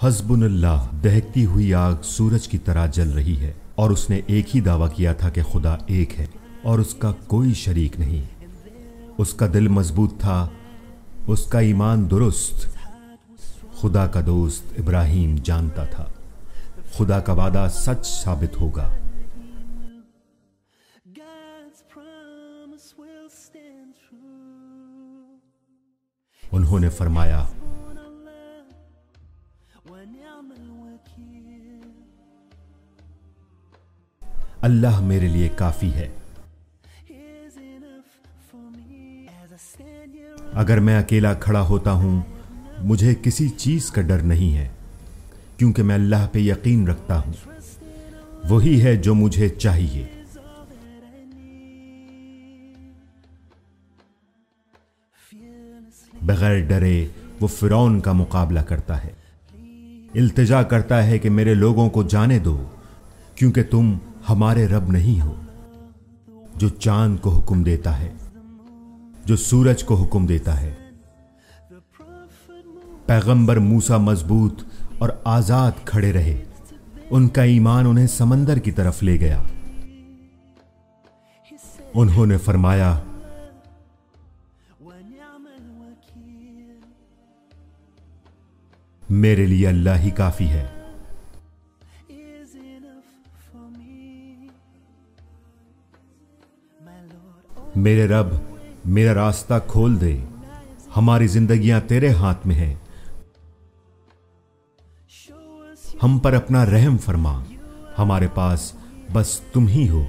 حزب اللہ دہتی ہوئی آگ سورج کی طرح جل رہی ہے اور اس نے ایک ہی دعویٰ کیا تھا کہ خدا ایک ہے اور اس کا کوئی شریک نہیں۔ اس کا دل مضبوط تھا اس کا ایمان درست۔ خدا کا دوست ابراہیم جانتا تھا۔ خدا کا وعدہ سچ ثابت ہوگا. انہوں نے فرمایا اللہ میرے لیے کافی ہے۔ اگر میں اکیلا کھڑا ہوتا ہوں، مجھے کسی چیز کا ڈر نہیں ہے، کیونکہ میں اللہ پہ یقین رکھتا ہوں۔ وہی ہے جو مجھے چاہیے۔ بغیر ڈرے، وہ فرعون کا مقابلہ کرتا ہے۔ التجا کرتا ہے کہ میرے لوگوں کو جانے دو، کیونکہ تم ہمارے رب نہیں ہو، جو چاند کو حکم دیتا ہے، جو سورج کو حکم دیتا ہے۔ پیغمبر موسا مضبوط اور آزاد کھڑے رہے۔ ان کا ایمان انہیں سمندر کی طرف لے گیا۔ انہوں نے فرمایا، میرے لیے اللہ ہی کافی ہے۔ میرے رب، میرا راستہ کھول دے۔ ہماری زندگیاں تیرے ہاتھ میں ہیں۔ ہم پر اپنا رحم فرما۔ ہمارے پاس بس تم ہی ہو۔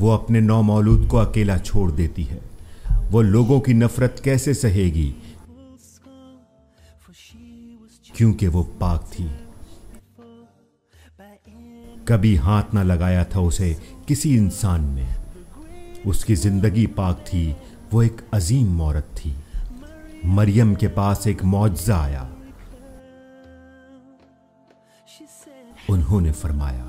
وہ اپنے نو مولود کو اکیلا چھوڑ دیتی ہے۔ وہ لوگوں کی نفرت کیسے سہے گی؟ کیونکہ وہ پاک تھی۔ کبھی ہاتھ نہ لگایا تھا اسے کسی انسان نے۔ اس کی زندگی پاک تھی، وہ ایک عظیم عورت تھی۔ مریم کے پاس ایک معجزہ آیا۔ انہوں نے فرمایا،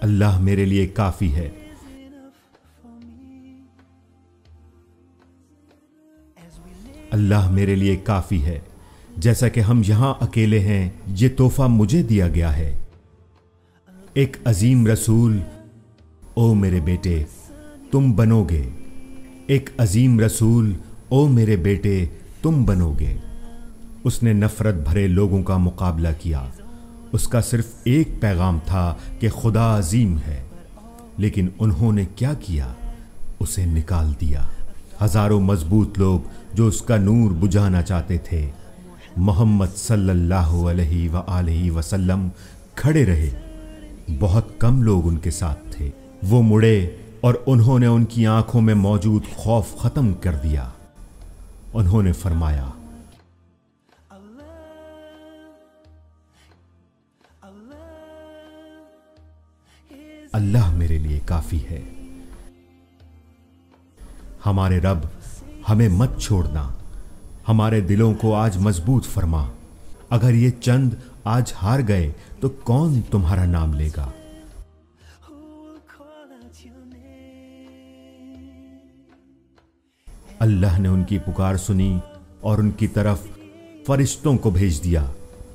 اللہ میرے لیے کافی ہے۔ اللہ میرے لیے کافی ہے۔ جیسا کہ ہم یہاں اکیلے ہیں، یہ تحفہ مجھے دیا گیا ہے۔ ایک عظیم رسول، او میرے بیٹے، تم بنو گے ایک عظیم رسول، او میرے بیٹے، تم بنو گے اس نے نفرت بھرے لوگوں کا مقابلہ کیا۔ اس کا صرف ایک پیغام تھا کہ خدا عظیم ہے۔ لیکن انہوں نے کیا کیا؟ اسے نکال دیا۔ ہزاروں مضبوط لوگ جو اس کا نور بجھانا چاہتے تھے۔ محمد صلی اللہ علیہ وآلہ وسلم کھڑے رہے۔ بہت کم لوگ ان کے ساتھ تھے۔ وہ مڑے اور انہوں نے ان کی آنکھوں میں موجود خوف ختم کر دیا۔ انہوں نے فرمایا، اللہ میرے لیے کافی ہے۔ ہمارے رب ہمیں مت چھوڑنا۔ ہمارے دلوں کو آج مضبوط فرما۔ اگر یہ چند آج ہار گئے تو کون تمہارا نام لے گا؟ اللہ نے ان کی پکار سنی اور ان کی طرف فرشتوں کو بھیج دیا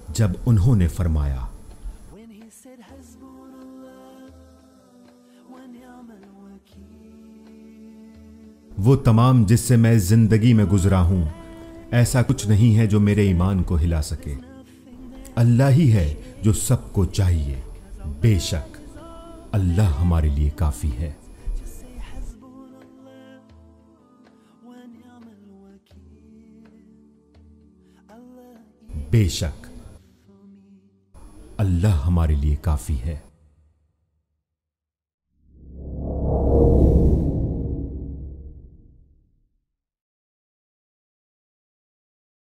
جب انہوں نے فرمایا وہ تمام جس سے میں زندگی میں گزرا ہوں، ایسا کچھ نہیں ہے جو میرے ایمان کو ہلا سکے۔ اللہ ہی ہے جو سب کو چاہیے۔ بے شک، اللہ ہمارے لیے کافی ہے۔ بے شک، اللہ ہمارے لیے کافی ہے۔